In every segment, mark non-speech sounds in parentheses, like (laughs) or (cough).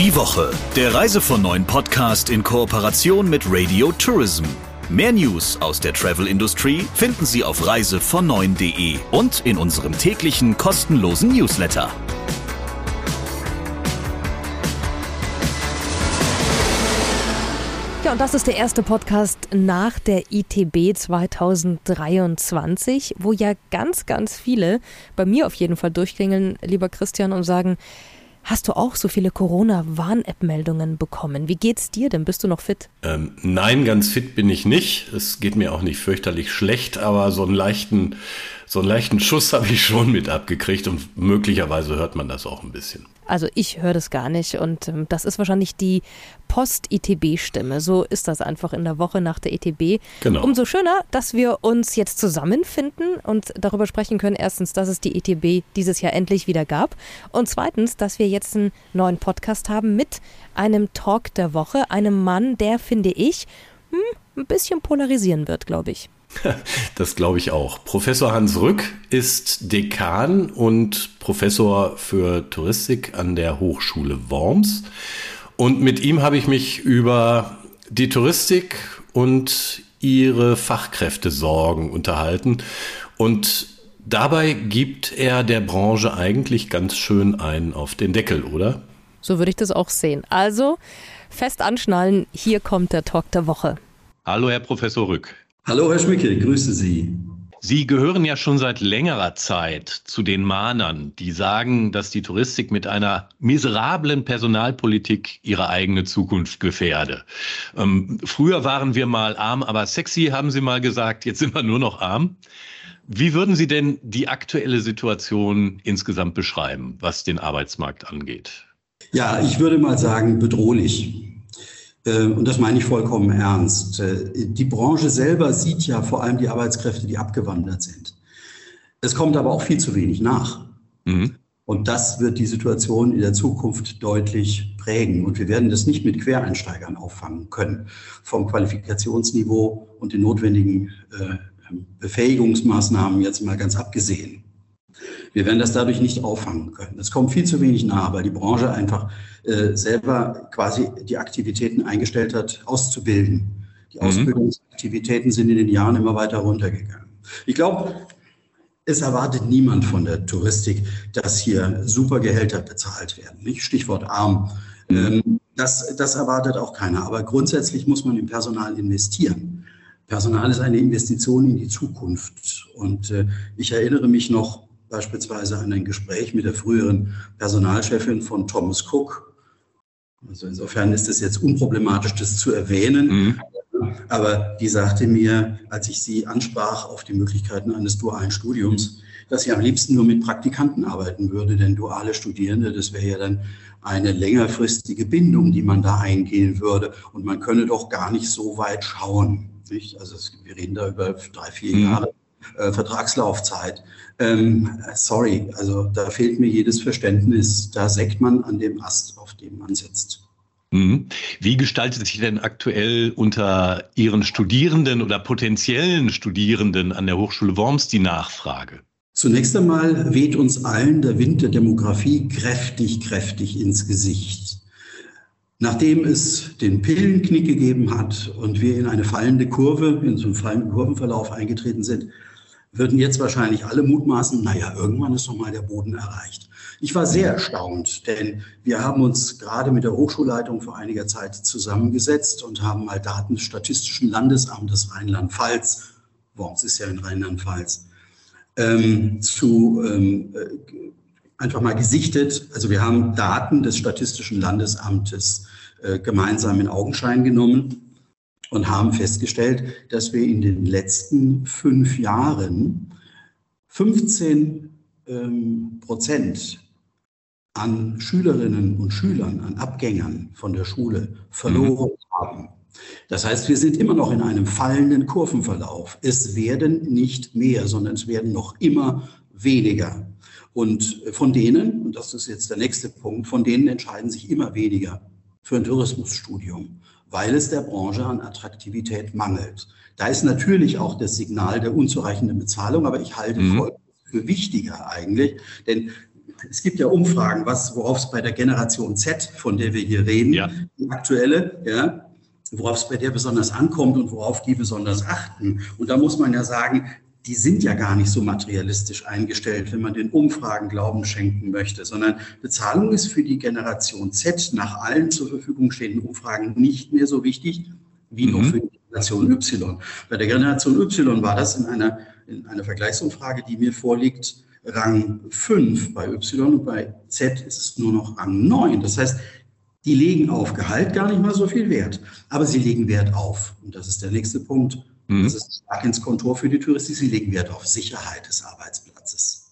Die Woche, der Reise von neuen Podcast in Kooperation mit Radio Tourism. Mehr News aus der Travel-Industrie finden Sie auf reisevon9.de und in unserem täglichen kostenlosen Newsletter. Ja, und das ist der erste Podcast nach der ITB 2023, wo ja ganz, ganz viele bei mir auf jeden Fall durchklingeln, lieber Christian, und sagen, Hast du auch so viele Corona-Warn-App-Meldungen bekommen? Wie geht's dir denn? Bist du noch fit? Ähm, nein, ganz fit bin ich nicht. Es geht mir auch nicht fürchterlich schlecht, aber so einen leichten, so einen leichten Schuss (laughs) habe ich schon mit abgekriegt und möglicherweise hört man das auch ein bisschen. Also ich höre das gar nicht und ähm, das ist wahrscheinlich die Post-ITB-Stimme. So ist das einfach in der Woche nach der ITB. Genau. Umso schöner, dass wir uns jetzt zusammenfinden und darüber sprechen können. Erstens, dass es die ITB dieses Jahr endlich wieder gab und zweitens, dass wir jetzt einen neuen Podcast haben mit einem Talk der Woche, einem Mann, der, finde ich, hm, ein bisschen polarisieren wird, glaube ich. (laughs) Das glaube ich auch. Professor Hans Rück ist Dekan und Professor für Touristik an der Hochschule Worms. Und mit ihm habe ich mich über die Touristik und ihre Fachkräftesorgen unterhalten. Und dabei gibt er der Branche eigentlich ganz schön einen auf den Deckel, oder? So würde ich das auch sehen. Also fest anschnallen, hier kommt der Talk der Woche. Hallo, Herr Professor Rück. Hallo, Herr Schmicke, grüße Sie. Sie gehören ja schon seit längerer Zeit zu den Mahnern, die sagen, dass die Touristik mit einer miserablen Personalpolitik ihre eigene Zukunft gefährde. Ähm, früher waren wir mal arm, aber sexy, haben Sie mal gesagt, jetzt sind wir nur noch arm. Wie würden Sie denn die aktuelle Situation insgesamt beschreiben, was den Arbeitsmarkt angeht? Ja, ich würde mal sagen, bedrohlich. Äh, und das meine ich vollkommen ernst. Äh, die Branche selber sieht ja vor allem die Arbeitskräfte, die abgewandert sind. Es kommt aber auch viel zu wenig nach. Mhm. Und das wird die Situation in der Zukunft deutlich prägen. Und wir werden das nicht mit Quereinsteigern auffangen können. Vom Qualifikationsniveau und den notwendigen äh, Befähigungsmaßnahmen jetzt mal ganz abgesehen. Wir werden das dadurch nicht auffangen können. Es kommt viel zu wenig nahe, weil die Branche einfach äh, selber quasi die Aktivitäten eingestellt hat, auszubilden. Die mhm. Ausbildungsaktivitäten sind in den Jahren immer weiter runtergegangen. Ich glaube, es erwartet niemand von der Touristik, dass hier super Gehälter bezahlt werden. Nicht? Stichwort arm. Mhm. Ähm, das, das erwartet auch keiner. Aber grundsätzlich muss man im Personal investieren. Personal ist eine Investition in die Zukunft. Und äh, ich erinnere mich noch beispielsweise an ein Gespräch mit der früheren Personalchefin von Thomas Cook. Also insofern ist es jetzt unproblematisch, das zu erwähnen. Mhm. Aber die sagte mir, als ich sie ansprach auf die Möglichkeiten eines dualen Studiums, dass sie am liebsten nur mit Praktikanten arbeiten würde, denn duale Studierende, das wäre ja dann eine längerfristige Bindung, die man da eingehen würde. Und man könne doch gar nicht so weit schauen. Nicht? Also wir reden da über drei, vier mhm. Äh, Vertragslaufzeit. Ähm, sorry, also da fehlt mir jedes Verständnis. Da sägt man an dem Ast, auf dem man sitzt. Mhm. Wie gestaltet sich denn aktuell unter Ihren Studierenden oder potenziellen Studierenden an der Hochschule Worms die Nachfrage? Zunächst einmal weht uns allen der Wind der Demografie kräftig, kräftig ins Gesicht. Nachdem es den Pillenknick gegeben hat und wir in eine fallende Kurve, in so einen fallenden Kurvenverlauf eingetreten sind, würden jetzt wahrscheinlich alle mutmaßen, naja, irgendwann ist doch mal der Boden erreicht. Ich war sehr erstaunt, denn wir haben uns gerade mit der Hochschulleitung vor einiger Zeit zusammengesetzt und haben mal Daten des Statistischen Landesamtes Rheinland-Pfalz, Worms ist ja in Rheinland-Pfalz, ähm, zu ähm, äh, einfach mal gesichtet. Also wir haben Daten des Statistischen Landesamtes äh, gemeinsam in Augenschein genommen und haben festgestellt, dass wir in den letzten fünf Jahren 15 ähm, Prozent an Schülerinnen und Schülern, an Abgängern von der Schule verloren mhm. haben. Das heißt, wir sind immer noch in einem fallenden Kurvenverlauf. Es werden nicht mehr, sondern es werden noch immer weniger. Und von denen, und das ist jetzt der nächste Punkt, von denen entscheiden sich immer weniger für ein Tourismusstudium weil es der Branche an Attraktivität mangelt. Da ist natürlich auch das Signal der unzureichenden Bezahlung, aber ich halte mhm. für wichtiger eigentlich, denn es gibt ja Umfragen, was, worauf es bei der Generation Z, von der wir hier reden, ja. die aktuelle, ja, worauf es bei der besonders ankommt und worauf die besonders achten. Und da muss man ja sagen, die sind ja gar nicht so materialistisch eingestellt, wenn man den Umfragen Glauben schenken möchte, sondern Bezahlung ist für die Generation Z nach allen zur Verfügung stehenden Umfragen nicht mehr so wichtig wie mhm. noch für die Generation Y. Bei der Generation Y war das in einer, in einer Vergleichsumfrage, die mir vorliegt, Rang 5 bei Y und bei Z ist es nur noch Rang 9. Das heißt, die legen auf Gehalt gar nicht mal so viel Wert, aber sie legen Wert auf, und das ist der nächste Punkt, mhm. das ist stark ins Kontor für die Touristik, sie legen Wert auf Sicherheit des Arbeitsplatzes.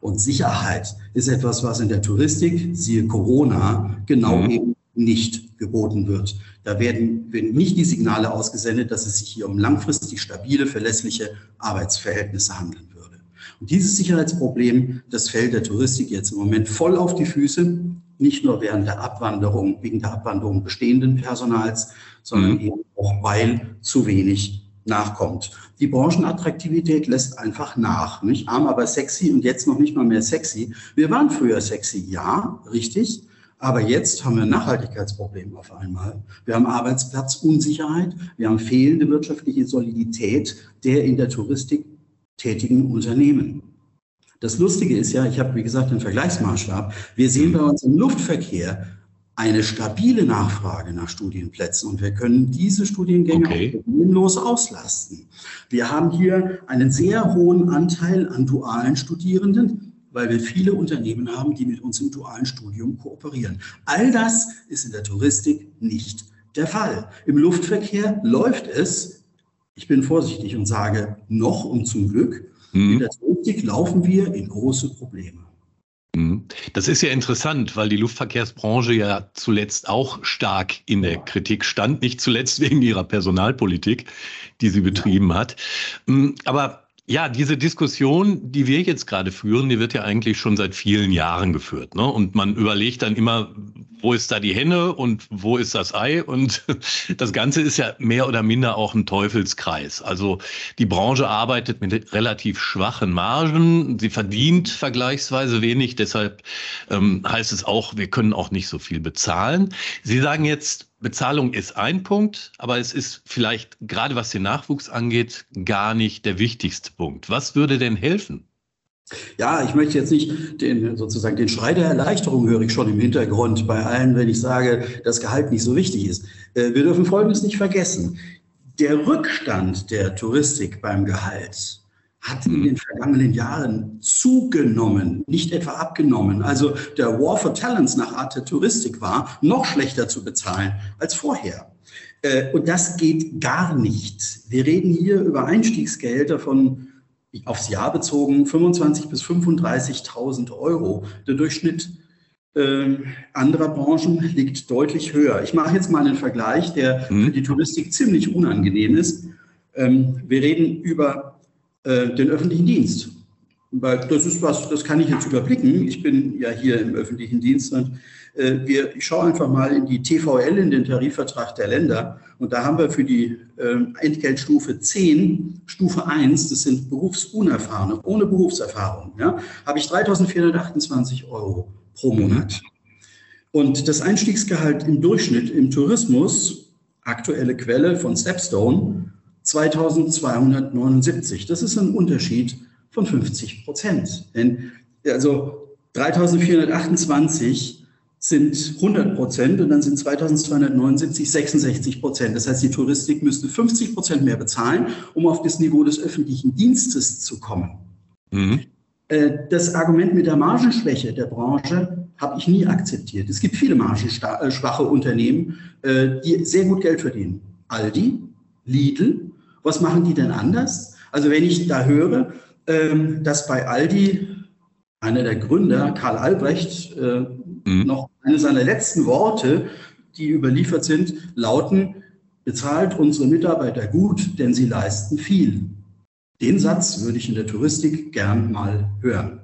Und Sicherheit ist etwas, was in der Touristik, siehe Corona, genau mhm. eben nicht geboten wird. Da werden, werden nicht die Signale ausgesendet, dass es sich hier um langfristig stabile, verlässliche Arbeitsverhältnisse handeln würde. Und dieses Sicherheitsproblem, das fällt der Touristik jetzt im Moment voll auf die Füße, nicht nur während der Abwanderung, wegen der Abwanderung bestehenden Personals, sondern mhm. eben auch, weil zu wenig nachkommt. Die Branchenattraktivität lässt einfach nach. Nicht arm, aber sexy und jetzt noch nicht mal mehr sexy. Wir waren früher sexy, ja, richtig. Aber jetzt haben wir ein Nachhaltigkeitsproblem auf einmal. Wir haben Arbeitsplatzunsicherheit, wir haben fehlende wirtschaftliche Solidität der in der Touristik tätigen Unternehmen. Das Lustige ist ja, ich habe, wie gesagt, den Vergleichsmaßstab. Wir sehen bei uns im Luftverkehr eine stabile Nachfrage nach Studienplätzen und wir können diese Studiengänge okay. problemlos auslasten. Wir haben hier einen sehr hohen Anteil an dualen Studierenden, weil wir viele Unternehmen haben, die mit uns im dualen Studium kooperieren. All das ist in der Touristik nicht der Fall. Im Luftverkehr läuft es, ich bin vorsichtig und sage noch und zum Glück, Mhm. In der Touristik laufen wir in große Probleme. Mhm. Das ist ja interessant, weil die Luftverkehrsbranche ja zuletzt auch stark in der Kritik stand, nicht zuletzt wegen ihrer Personalpolitik, die sie betrieben hat. Mhm. Aber ja, diese Diskussion, die wir jetzt gerade führen, die wird ja eigentlich schon seit vielen Jahren geführt. Ne? Und man überlegt dann immer, wo ist da die Henne und wo ist das Ei? Und (laughs) das Ganze ist ja mehr oder minder auch ein Teufelskreis. Also die Branche arbeitet mit relativ schwachen Margen. Sie verdient vergleichsweise wenig. Deshalb ähm, heißt es auch, wir können auch nicht so viel bezahlen. Sie sagen jetzt, Bezahlung ist ein Punkt, aber es ist vielleicht gerade was den Nachwuchs angeht, gar nicht der wichtigste Punkt. Was würde denn helfen? Ja, ich möchte jetzt nicht den, sozusagen den Schrei der Erleichterung höre ich schon im Hintergrund bei allen, wenn ich sage, dass Gehalt nicht so wichtig ist. Äh, wir dürfen Folgendes nicht vergessen. Der Rückstand der Touristik beim Gehalt hat in den vergangenen Jahren zugenommen, nicht etwa abgenommen. Also der War for Talents nach Art der Touristik war noch schlechter zu bezahlen als vorher. Äh, und das geht gar nicht. Wir reden hier über Einstiegsgehälter von aufs Jahr bezogen 25.000 bis 35.000 Euro. Der Durchschnitt äh, anderer Branchen liegt deutlich höher. Ich mache jetzt mal einen Vergleich, der mhm. für die Touristik ziemlich unangenehm ist. Ähm, wir reden über äh, den öffentlichen Dienst. Weil das ist was, das kann ich jetzt überblicken. Ich bin ja hier im öffentlichen Dienst und äh, wir, ich schaue einfach mal in die TVL, in den Tarifvertrag der Länder. Und da haben wir für die äh, Entgeltstufe 10, Stufe 1, das sind Berufsunerfahrene, ohne Berufserfahrung, ja, habe ich 3.428 Euro pro Monat. Und das Einstiegsgehalt im Durchschnitt im Tourismus, aktuelle Quelle von Stepstone, 2279. Das ist ein Unterschied von 50 Prozent. Denn also 3428 sind 100 Prozent und dann sind 2279 66 Prozent. Das heißt, die Touristik müsste 50 Prozent mehr bezahlen, um auf das Niveau des öffentlichen Dienstes zu kommen. Mhm. Äh, das Argument mit der Margenschwäche der Branche habe ich nie akzeptiert. Es gibt viele margenschwache Unternehmen, äh, die sehr gut Geld verdienen. Aldi, Lidl, was machen die denn anders? Also wenn ich da höre, ähm, dass bei Aldi einer der Gründer, Karl Albrecht, äh, mhm. noch eine seiner letzten Worte, die überliefert sind, lauten, bezahlt unsere Mitarbeiter gut, denn sie leisten viel. Den Satz würde ich in der Touristik gern mal hören.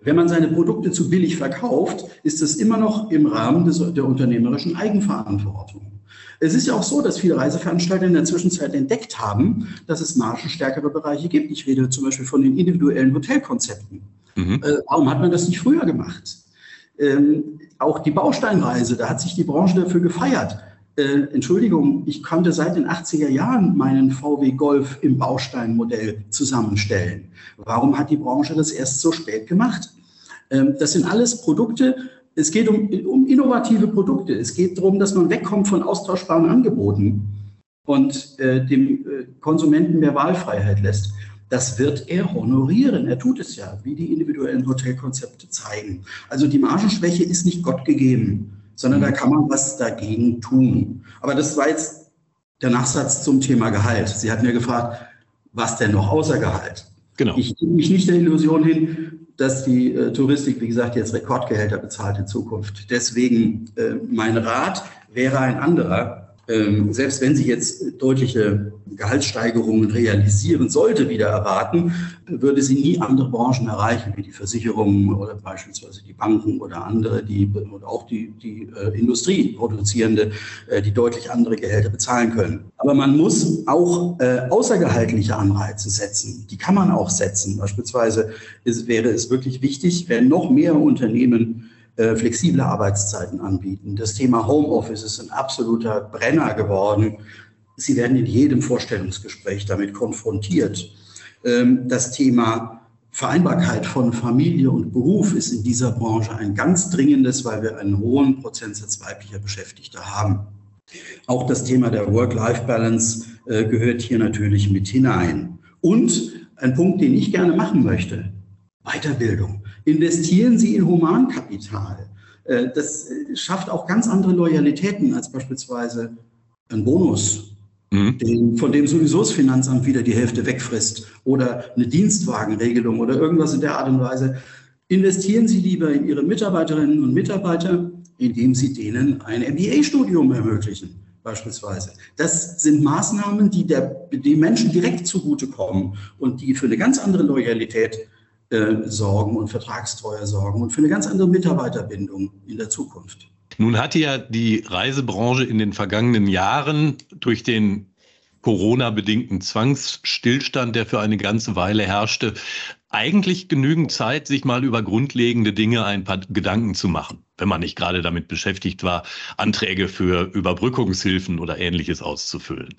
Wenn man seine Produkte zu billig verkauft, ist es immer noch im Rahmen des, der unternehmerischen Eigenverantwortung. Es ist ja auch so, dass viele Reiseveranstalter in der Zwischenzeit entdeckt haben, dass es margenstärkere Bereiche gibt. Ich rede zum Beispiel von den individuellen Hotelkonzepten. Mhm. Äh, warum hat man das nicht früher gemacht? Ähm, auch die Bausteinreise, da hat sich die Branche dafür gefeiert. Äh, Entschuldigung, ich konnte seit den 80er Jahren meinen VW Golf im Bausteinmodell zusammenstellen. Warum hat die Branche das erst so spät gemacht? Ähm, das sind alles Produkte, es geht um, um innovative Produkte. Es geht darum, dass man wegkommt von austauschbaren Angeboten und äh, dem äh, Konsumenten mehr Wahlfreiheit lässt. Das wird er honorieren. Er tut es ja, wie die individuellen Hotelkonzepte zeigen. Also die Margenschwäche ist nicht Gott gegeben sondern da kann man was dagegen tun. Aber das war jetzt der Nachsatz zum Thema Gehalt. Sie hatten ja gefragt, was denn noch außer Gehalt? Genau. Ich gebe mich nicht der Illusion hin, dass die äh, Touristik, wie gesagt, jetzt Rekordgehälter bezahlt in Zukunft. Deswegen äh, mein Rat wäre ein anderer. Ähm, selbst wenn sie jetzt deutliche Gehaltssteigerungen realisieren sollte, wieder erwarten, würde sie nie andere Branchen erreichen, wie die Versicherungen oder beispielsweise die Banken oder andere, die oder auch die, die äh, Industrie produzierende, äh, die deutlich andere Gehälter bezahlen können. Aber man muss auch äh, außergehaltliche Anreize setzen. Die kann man auch setzen. Beispielsweise ist, wäre es wirklich wichtig, wenn noch mehr Unternehmen flexible Arbeitszeiten anbieten. Das Thema Homeoffice ist ein absoluter Brenner geworden. Sie werden in jedem Vorstellungsgespräch damit konfrontiert. Ähm, das Thema Vereinbarkeit von Familie und Beruf ist in dieser Branche ein ganz dringendes, weil wir einen hohen Prozentsatz weiblicher Beschäftigter haben. Auch das Thema der Work-Life-Balance äh, gehört hier natürlich mit hinein. Und ein Punkt, den ich gerne machen möchte, Weiterbildung. Investieren Sie in Humankapital. Äh, das äh, schafft auch ganz andere Loyalitäten als beispielsweise ein Bonus, mhm. den, von dem sowieso das Finanzamt wieder die Hälfte wegfrisst oder eine Dienstwagenregelung oder irgendwas in der Art und Weise. Investieren Sie lieber in Ihre Mitarbeiterinnen und Mitarbeiter, indem Sie denen ein MBA-Studium ermöglichen beispielsweise. Das sind Maßnahmen, die der, den Menschen direkt zugutekommen und die für eine ganz andere Loyalität äh, sorgen und Vertragstreue sorgen und für eine ganz andere Mitarbeiterbindung in der Zukunft. Nun hatte ja die Reisebranche in den vergangenen Jahren durch den Corona-bedingten Zwangsstillstand, der für eine ganze Weile herrschte, eigentlich genügend Zeit, sich mal über grundlegende Dinge ein paar Gedanken zu machen, wenn man nicht gerade damit beschäftigt war, Anträge für Überbrückungshilfen oder ähnliches auszufüllen.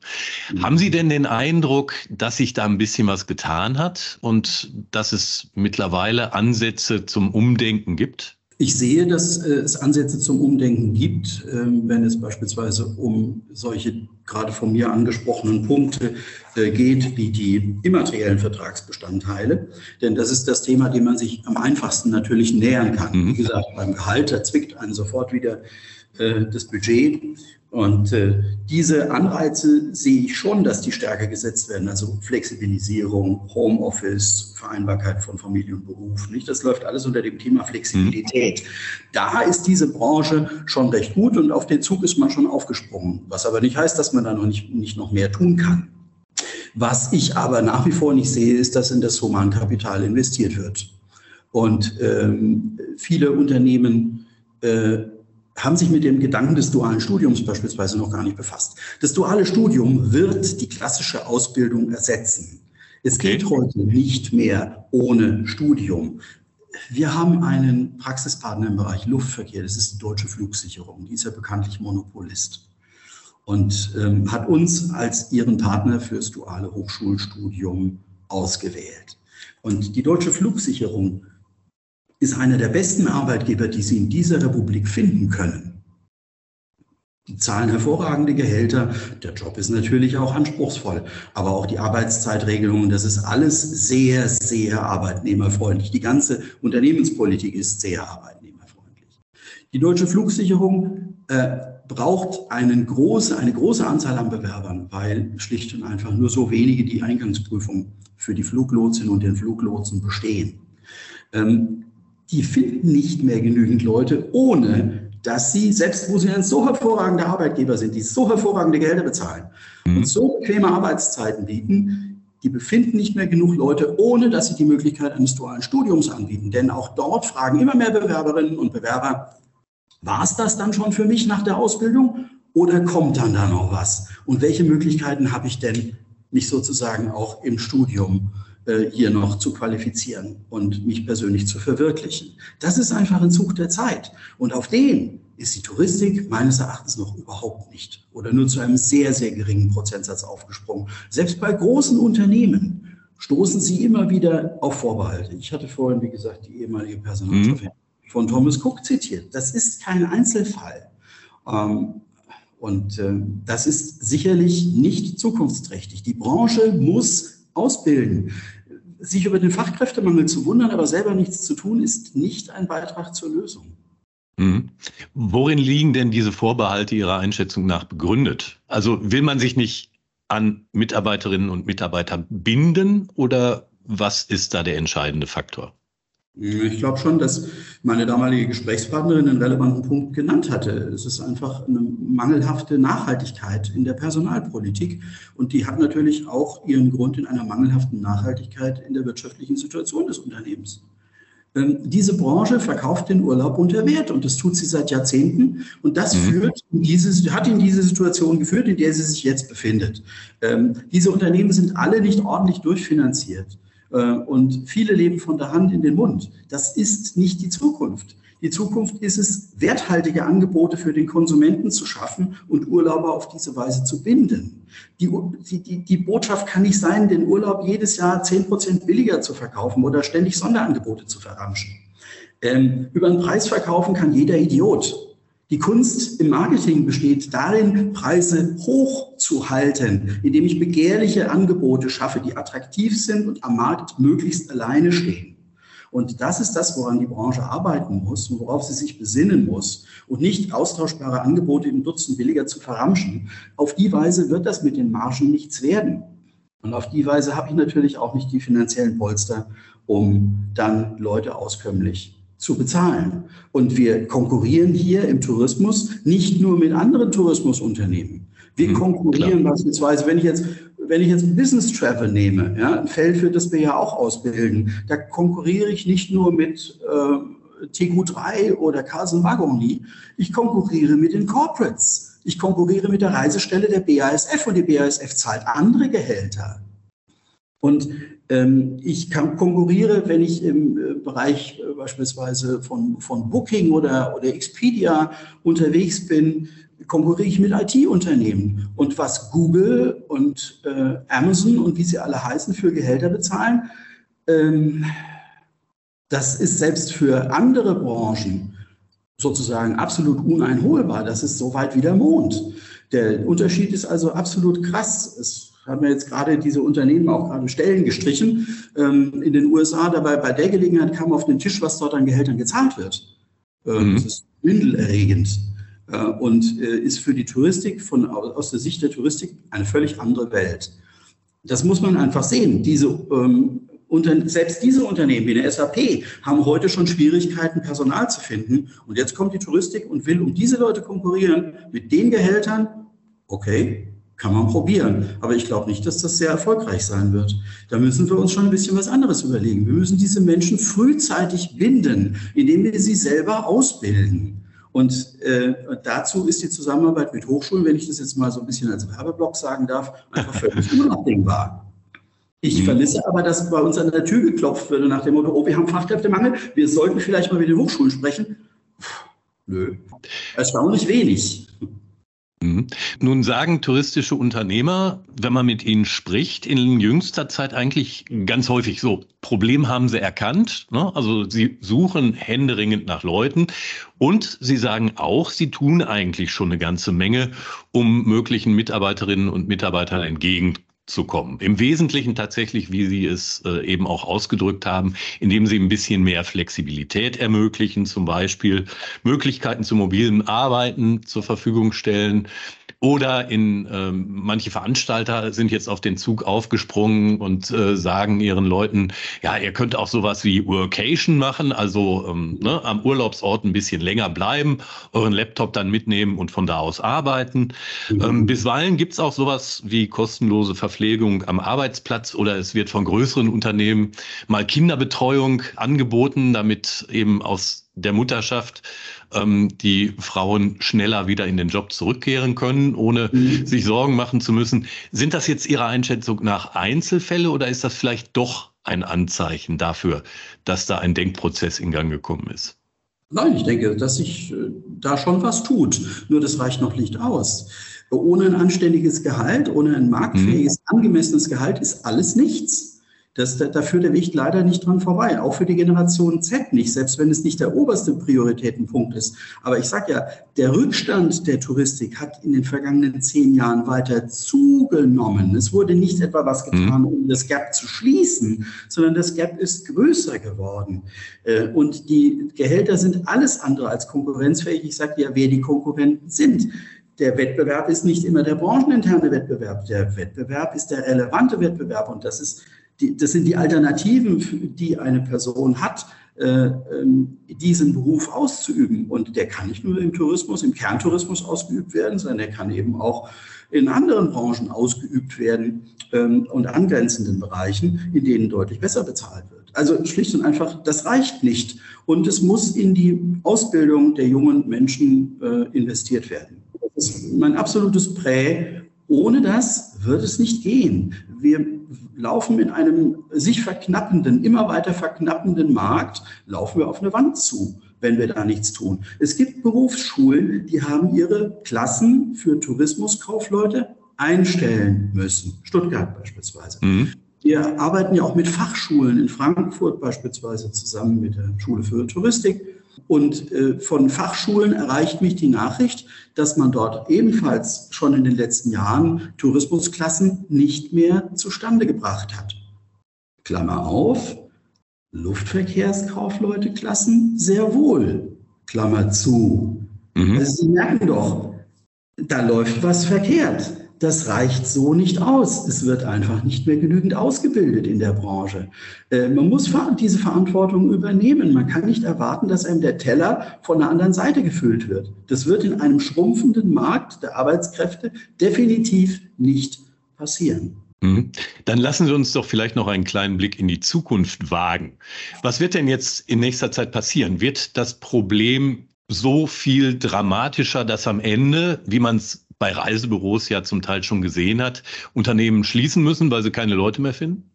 Mhm. Haben Sie denn den Eindruck, dass sich da ein bisschen was getan hat und dass es mittlerweile Ansätze zum Umdenken gibt? Ich sehe, dass äh, es Ansätze zum Umdenken gibt, ähm, wenn es beispielsweise um solche gerade von mir angesprochenen Punkte äh, geht, wie die immateriellen Vertragsbestandteile. Denn das ist das Thema, dem man sich am einfachsten natürlich nähern kann. Mhm. Wie gesagt, beim Gehalt, da zwickt einen sofort wieder das Budget. Und äh, diese Anreize sehe ich schon, dass die stärker gesetzt werden. Also Flexibilisierung, Homeoffice, Vereinbarkeit von Familie und Beruf. Nicht? Das läuft alles unter dem Thema Flexibilität. Mhm. Da ist diese Branche schon recht gut und auf den Zug ist man schon aufgesprungen. Was aber nicht heißt, dass man da noch nicht, nicht noch mehr tun kann. Was ich aber nach wie vor nicht sehe, ist, dass in das Humankapital investiert wird. Und ähm, viele Unternehmen äh, haben sich mit dem Gedanken des dualen Studiums beispielsweise noch gar nicht befasst. Das duale Studium wird die klassische Ausbildung ersetzen. Es geht heute nicht mehr ohne Studium. Wir haben einen Praxispartner im Bereich Luftverkehr, das ist die Deutsche Flugsicherung. Die ist ja bekanntlich Monopolist und ähm, hat uns als ihren Partner fürs duale Hochschulstudium ausgewählt. Und die Deutsche Flugsicherung ist einer der besten Arbeitgeber, die Sie in dieser Republik finden können. Die zahlen hervorragende Gehälter. Der Job ist natürlich auch anspruchsvoll, aber auch die Arbeitszeitregelungen, das ist alles sehr, sehr arbeitnehmerfreundlich. Die ganze Unternehmenspolitik ist sehr arbeitnehmerfreundlich. Die deutsche Flugsicherung äh, braucht einen große, eine große Anzahl an Bewerbern, weil schlicht und einfach nur so wenige die Eingangsprüfung für die Fluglotsin und den Fluglotsen bestehen. Ähm, die finden nicht mehr genügend Leute, ohne dass sie, selbst wo sie ein so hervorragender Arbeitgeber sind, die so hervorragende Gelder bezahlen mhm. und so bequeme Arbeitszeiten bieten, die befinden nicht mehr genug Leute, ohne dass sie die Möglichkeit eines dualen Studiums anbieten. Denn auch dort fragen immer mehr Bewerberinnen und Bewerber, war es das dann schon für mich nach der Ausbildung oder kommt dann da noch was? Und welche Möglichkeiten habe ich denn, mich sozusagen auch im Studium hier noch zu qualifizieren und mich persönlich zu verwirklichen. Das ist einfach ein Zug der Zeit. Und auf den ist die Touristik meines Erachtens noch überhaupt nicht oder nur zu einem sehr, sehr geringen Prozentsatz aufgesprungen. Selbst bei großen Unternehmen stoßen sie immer wieder auf Vorbehalte. Ich hatte vorhin, wie gesagt, die ehemalige Personalchefin mhm. von Thomas Cook zitiert. Das ist kein Einzelfall. Ähm, und äh, das ist sicherlich nicht zukunftsträchtig. Die Branche muss ausbilden. Sich über den Fachkräftemangel zu wundern, aber selber nichts zu tun, ist nicht ein Beitrag zur Lösung. Mhm. Worin liegen denn diese Vorbehalte Ihrer Einschätzung nach begründet? Also will man sich nicht an Mitarbeiterinnen und Mitarbeiter binden oder was ist da der entscheidende Faktor? Ich glaube schon, dass meine damalige Gesprächspartnerin einen relevanten Punkt genannt hatte. Es ist einfach eine mangelhafte Nachhaltigkeit in der Personalpolitik. Und die hat natürlich auch ihren Grund in einer mangelhaften Nachhaltigkeit in der wirtschaftlichen Situation des Unternehmens. Ähm, diese Branche verkauft den Urlaub unter Wert und das tut sie seit Jahrzehnten. Und das mhm. führt in diese, hat in diese Situation geführt, in der sie sich jetzt befindet. Ähm, diese Unternehmen sind alle nicht ordentlich durchfinanziert. Äh, und viele leben von der Hand in den Mund. Das ist nicht die Zukunft. Die Zukunft ist es, werthaltige Angebote für den Konsumenten zu schaffen und Urlauber auf diese Weise zu binden. Die, die, die Botschaft kann nicht sein, den Urlaub jedes Jahr zehn Prozent billiger zu verkaufen oder ständig Sonderangebote zu verramschen. Ähm, über den Preis verkaufen kann jeder Idiot. Die Kunst im Marketing besteht darin, Preise hoch zu halten, indem ich begehrliche Angebote schaffe, die attraktiv sind und am Markt möglichst alleine stehen. Und das ist das, woran die Branche arbeiten muss und worauf sie sich besinnen muss und nicht austauschbare Angebote im Dutzend billiger zu verramschen. Auf die Weise wird das mit den Margen nichts werden. Und auf die Weise habe ich natürlich auch nicht die finanziellen Polster, um dann Leute auskömmlich zu bezahlen. Und wir konkurrieren hier im Tourismus nicht nur mit anderen Tourismusunternehmen. Wir mhm, konkurrieren klar. beispielsweise, wenn ich jetzt wenn ich jetzt Business Travel nehme, ja, ein Feld, für das wir ja auch ausbilden, da konkurriere ich nicht nur mit äh, TQ3 oder Carson Wagoni, ich konkurriere mit den Corporates. Ich konkurriere mit der Reisestelle der BASF und die BASF zahlt andere Gehälter. Und ähm, ich kann, konkurriere, wenn ich im äh, Bereich äh, beispielsweise von, von Booking oder, oder Expedia unterwegs bin, konkurriere ich mit IT-Unternehmen. Und was Google und äh, Amazon und wie sie alle heißen für Gehälter bezahlen, ähm, das ist selbst für andere Branchen sozusagen absolut uneinholbar. Das ist so weit wie der Mond. Der Unterschied ist also absolut krass. Es haben wir jetzt gerade diese Unternehmen auch gerade Stellen gestrichen. Ähm, in den USA dabei bei der Gelegenheit kam auf den Tisch, was dort an Gehältern gezahlt wird. Äh, mhm. Das ist windelerregend äh, und äh, ist für die Touristik von, aus der Sicht der Touristik eine völlig andere Welt. Das muss man einfach sehen. Diese, ähm, unter, selbst diese Unternehmen wie eine SAP haben heute schon Schwierigkeiten, Personal zu finden. Und jetzt kommt die Touristik und will um diese Leute konkurrieren mit den Gehältern. Okay, kann man probieren. Aber ich glaube nicht, dass das sehr erfolgreich sein wird. Da müssen wir uns schon ein bisschen was anderes überlegen. Wir müssen diese Menschen frühzeitig binden, indem wir sie selber ausbilden. Und äh, dazu ist die Zusammenarbeit mit Hochschulen, wenn ich das jetzt mal so ein bisschen als Werbeblock sagen darf, einfach völlig (laughs) unabdingbar. Ich mhm. vermisse aber, dass bei uns an der Tür geklopft würde nach dem Motto, oh, wir haben Fachkräftemangel, wir sollten vielleicht mal mit den Hochschulen sprechen. Puh, nö, erstaunlich wenig. Mhm. Nun sagen touristische Unternehmer, wenn man mit ihnen spricht, in jüngster Zeit eigentlich ganz häufig so, Problem haben sie erkannt, ne? also sie suchen händeringend nach Leuten und sie sagen auch, sie tun eigentlich schon eine ganze Menge, um möglichen Mitarbeiterinnen und Mitarbeitern entgegen zu kommen. Im Wesentlichen tatsächlich, wie Sie es äh, eben auch ausgedrückt haben, indem Sie ein bisschen mehr Flexibilität ermöglichen, zum Beispiel Möglichkeiten zu mobilen Arbeiten zur Verfügung stellen, oder in ähm, manche Veranstalter sind jetzt auf den Zug aufgesprungen und äh, sagen ihren Leuten, ja, ihr könnt auch sowas wie Workation machen, also ähm, ne, am Urlaubsort ein bisschen länger bleiben, euren Laptop dann mitnehmen und von da aus arbeiten. Mhm. Ähm, bisweilen gibt's auch sowas wie kostenlose Verpflegung am Arbeitsplatz oder es wird von größeren Unternehmen mal Kinderbetreuung angeboten, damit eben aus der Mutterschaft ähm, die Frauen schneller wieder in den Job zurückkehren können, ohne mhm. sich Sorgen machen zu müssen. Sind das jetzt Ihrer Einschätzung nach Einzelfälle oder ist das vielleicht doch ein Anzeichen dafür, dass da ein Denkprozess in Gang gekommen ist? Nein, ich denke, dass sich äh, da schon was tut. Nur das reicht noch nicht aus. Ohne ein anständiges Gehalt, ohne ein marktfähiges, mhm. angemessenes Gehalt ist alles nichts. Das, da, da führt der Weg leider nicht dran vorbei, auch für die Generation Z nicht, selbst wenn es nicht der oberste Prioritätenpunkt ist. Aber ich sage ja, der Rückstand der Touristik hat in den vergangenen zehn Jahren weiter zugenommen. Es wurde nicht etwa was getan, mhm. um das Gap zu schließen, sondern das Gap ist größer geworden. Äh, und die Gehälter sind alles andere als konkurrenzfähig. Ich sage ja, wer die Konkurrenten sind der Wettbewerb ist nicht immer der brancheninterne Wettbewerb. Der Wettbewerb ist der relevante Wettbewerb und das ist die, das sind die Alternativen, die eine Person hat, äh, ähm, diesen Beruf auszuüben. Und der kann nicht nur im Tourismus, im Kerntourismus ausgeübt werden, sondern der kann eben auch in anderen Branchen ausgeübt werden ähm, und angrenzenden Bereichen, in denen deutlich besser bezahlt wird. Also schlicht und einfach, das reicht nicht. Und es muss in die Ausbildung der jungen Menschen äh, investiert werden. Das ist mein absolutes Prä. Ohne das wird es nicht gehen. Wir laufen in einem sich verknappenden, immer weiter verknappenden Markt, laufen wir auf eine Wand zu, wenn wir da nichts tun. Es gibt Berufsschulen, die haben ihre Klassen für Tourismuskaufleute einstellen müssen. Stuttgart beispielsweise. Mhm. Wir arbeiten ja auch mit Fachschulen in Frankfurt beispielsweise zusammen mit der Schule für Touristik und äh, von Fachschulen erreicht mich die Nachricht, dass man dort ebenfalls schon in den letzten Jahren Tourismusklassen nicht mehr zustande gebracht hat. Klammer auf, Luftverkehrskaufleuteklassen sehr wohl. Klammer zu. Mhm. Also Sie merken doch, da läuft was verkehrt das reicht so nicht aus. Es wird einfach nicht mehr genügend ausgebildet in der Branche. Äh, man muss diese Verantwortung übernehmen. Man kann nicht erwarten, dass einem der Teller von der anderen Seite gefüllt wird. Das wird in einem schrumpfenden Markt der Arbeitskräfte definitiv nicht passieren. Mhm. Dann lassen Sie uns doch vielleicht noch einen kleinen Blick in die Zukunft wagen. Was wird denn jetzt in nächster Zeit passieren? Wird das Problem so viel dramatischer, dass am Ende, wie man es bei Reisebüros ja zum Teil schon gesehen hat, Unternehmen schließen müssen, weil sie keine Leute mehr finden?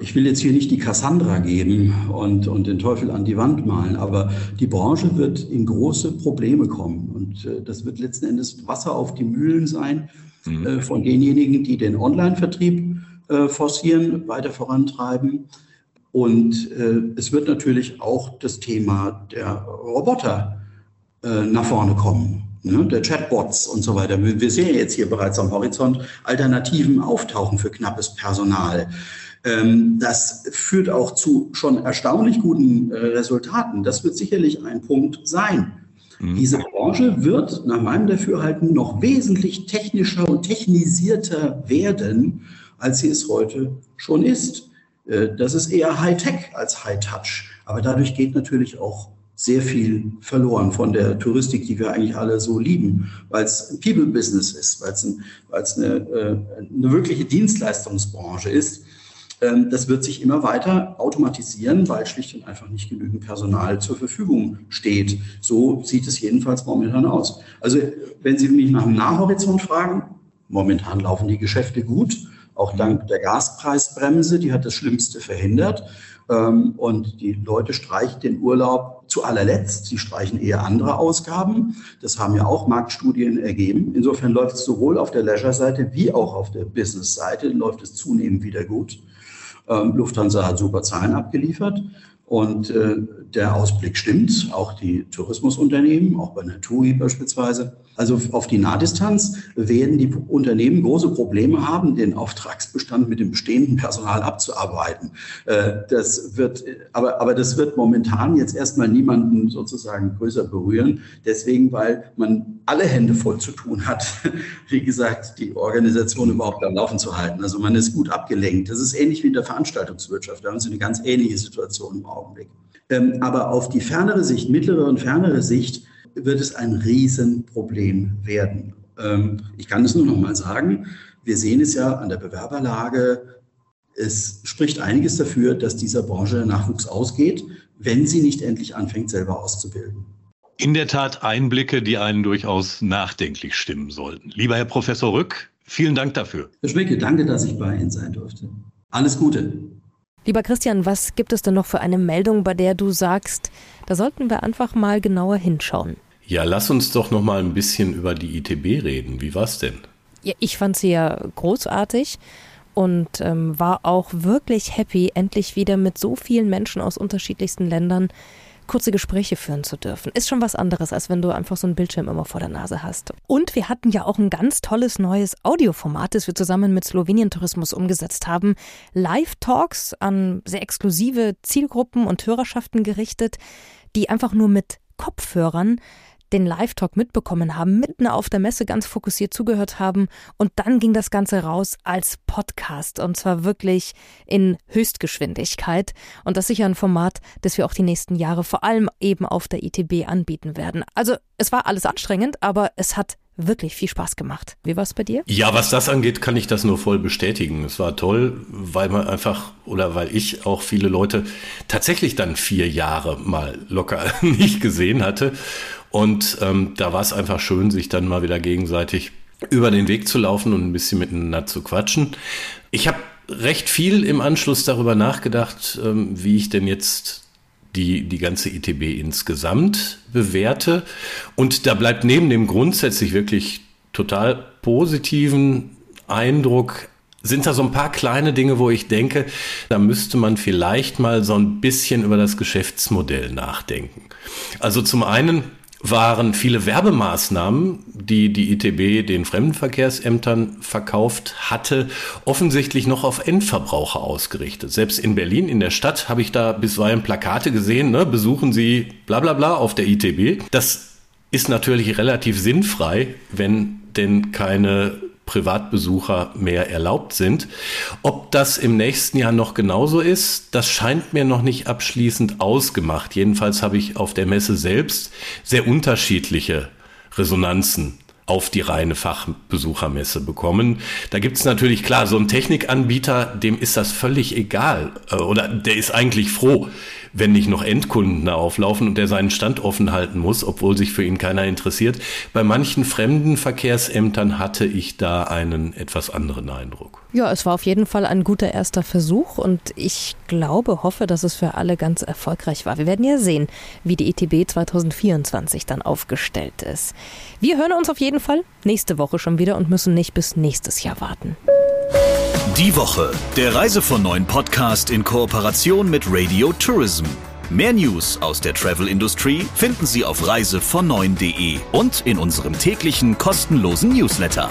Ich will jetzt hier nicht die Cassandra geben und, und den Teufel an die Wand malen, aber die Branche wird in große Probleme kommen. Und äh, das wird letzten Endes Wasser auf die Mühlen sein mhm. äh, von denjenigen, die den Online-Vertrieb äh, forcieren, weiter vorantreiben. Und äh, es wird natürlich auch das Thema der Roboter äh, nach vorne kommen ne, der Chatbots und so weiter. Wir sehen jetzt hier bereits am Horizont Alternativen auftauchen für knappes Personal. Ähm, das führt auch zu schon erstaunlich guten äh, Resultaten. Das wird sicherlich ein Punkt sein. Mhm. Diese Branche wird nach meinem Dafürhalten noch wesentlich technischer und technisierter werden, als sie es heute schon ist. Äh, das ist eher High-Tech als High-Touch. Aber dadurch geht natürlich auch sehr viel verloren von der Touristik, die wir eigentlich alle so lieben, weil es ein People-Business ist, weil es, ein, eine, äh, eine wirkliche Dienstleistungsbranche ist. Ähm, das wird sich immer weiter automatisieren, weil schlicht und einfach nicht genügend Personal zur Verfügung steht. So sieht es jedenfalls momentan aus. Also wenn Sie mich nach dem Nahhorizont fragen, momentan laufen die Geschäfte gut, auch dank der Gaspreisbremse, die hat das Schlimmste verhindert. Ähm, und die Leute streichen den Urlaub zu allerletzt. Sie streichen eher andere Ausgaben. Das haben ja auch Marktstudien ergeben. Insofern läuft es sowohl auf der Leisure-Seite wie auch auf der Business-Seite läuft es zunehmend wieder gut. Ähm, Lufthansa hat super Zahlen abgeliefert. Und äh, der Ausblick stimmt, auch die Tourismusunternehmen, auch bei TUI beispielsweise. Also auf die Nahdistanz werden die Unternehmen große Probleme haben, den Auftragsbestand mit dem bestehenden Personal abzuarbeiten. Äh, das wird, aber, aber das wird momentan jetzt erstmal niemanden sozusagen größer berühren. Deswegen, weil man alle Hände voll zu tun hat, (laughs) wie gesagt, die Organisation überhaupt am Laufen zu halten. Also man ist gut abgelenkt. Das ist ähnlich wie in der Veranstaltungswirtschaft. Da haben Sie eine ganz ähnliche Situation im Augenblick. Ähm, aber auf die fernere Sicht, mittlere und fernere Sicht, wird es ein Riesenproblem werden. Ähm, ich kann es nur noch mal sagen, wir sehen es ja an der Bewerberlage. Es spricht einiges dafür, dass dieser Branche der Nachwuchs ausgeht, wenn sie nicht endlich anfängt, selber auszubilden. In der Tat Einblicke, die einen durchaus nachdenklich stimmen sollten. Lieber Herr Professor Rück, vielen Dank dafür. Herr Schmecke, danke, dass ich bei Ihnen sein durfte. Alles Gute. Lieber Christian, was gibt es denn noch für eine Meldung, bei der du sagst, da sollten wir einfach mal genauer hinschauen? Ja, lass uns doch noch mal ein bisschen über die ITB reden. Wie war's denn? Ja, ich fand sie ja großartig und ähm, war auch wirklich happy, endlich wieder mit so vielen Menschen aus unterschiedlichsten Ländern kurze Gespräche führen zu dürfen. Ist schon was anderes, als wenn du einfach so einen Bildschirm immer vor der Nase hast. Und wir hatten ja auch ein ganz tolles neues Audioformat, das wir zusammen mit Slowenien Tourismus umgesetzt haben. Live-Talks an sehr exklusive Zielgruppen und Hörerschaften gerichtet, die einfach nur mit Kopfhörern den Live-Talk mitbekommen haben, mitten auf der Messe ganz fokussiert zugehört haben und dann ging das Ganze raus als Podcast und zwar wirklich in Höchstgeschwindigkeit und das ist sicher ein Format, das wir auch die nächsten Jahre vor allem eben auf der ITB anbieten werden. Also es war alles anstrengend, aber es hat wirklich viel Spaß gemacht. Wie war es bei dir? Ja, was das angeht, kann ich das nur voll bestätigen. Es war toll, weil man einfach oder weil ich auch viele Leute tatsächlich dann vier Jahre mal locker (laughs) nicht gesehen hatte. Und ähm, da war es einfach schön, sich dann mal wieder gegenseitig über den Weg zu laufen und ein bisschen miteinander zu quatschen. Ich habe recht viel im Anschluss darüber nachgedacht, ähm, wie ich denn jetzt die, die ganze ITB insgesamt bewerte. Und da bleibt neben dem grundsätzlich wirklich total positiven Eindruck sind da so ein paar kleine Dinge, wo ich denke, da müsste man vielleicht mal so ein bisschen über das Geschäftsmodell nachdenken. Also zum einen waren viele Werbemaßnahmen, die die ITB den Fremdenverkehrsämtern verkauft hatte, offensichtlich noch auf Endverbraucher ausgerichtet. Selbst in Berlin, in der Stadt, habe ich da bisweilen Plakate gesehen, ne? besuchen Sie bla bla bla auf der ITB. Das ist natürlich relativ sinnfrei, wenn denn keine Privatbesucher mehr erlaubt sind. Ob das im nächsten Jahr noch genauso ist, das scheint mir noch nicht abschließend ausgemacht. Jedenfalls habe ich auf der Messe selbst sehr unterschiedliche Resonanzen auf die reine Fachbesuchermesse bekommen. Da gibt es natürlich klar, so ein Technikanbieter, dem ist das völlig egal äh, oder der ist eigentlich froh, wenn nicht noch Endkunden da auflaufen und der seinen Stand offen halten muss, obwohl sich für ihn keiner interessiert. Bei manchen fremden Verkehrsämtern hatte ich da einen etwas anderen Eindruck. Ja, es war auf jeden Fall ein guter erster Versuch und ich glaube, hoffe, dass es für alle ganz erfolgreich war. Wir werden ja sehen, wie die ETB 2024 dann aufgestellt ist. Wir hören uns auf jeden Fall nächste Woche schon wieder und müssen nicht bis nächstes Jahr warten. Die Woche, der Reise von neuen Podcast in Kooperation mit Radio Tourism. Mehr News aus der Travel Industry finden Sie auf reisevon und in unserem täglichen kostenlosen Newsletter.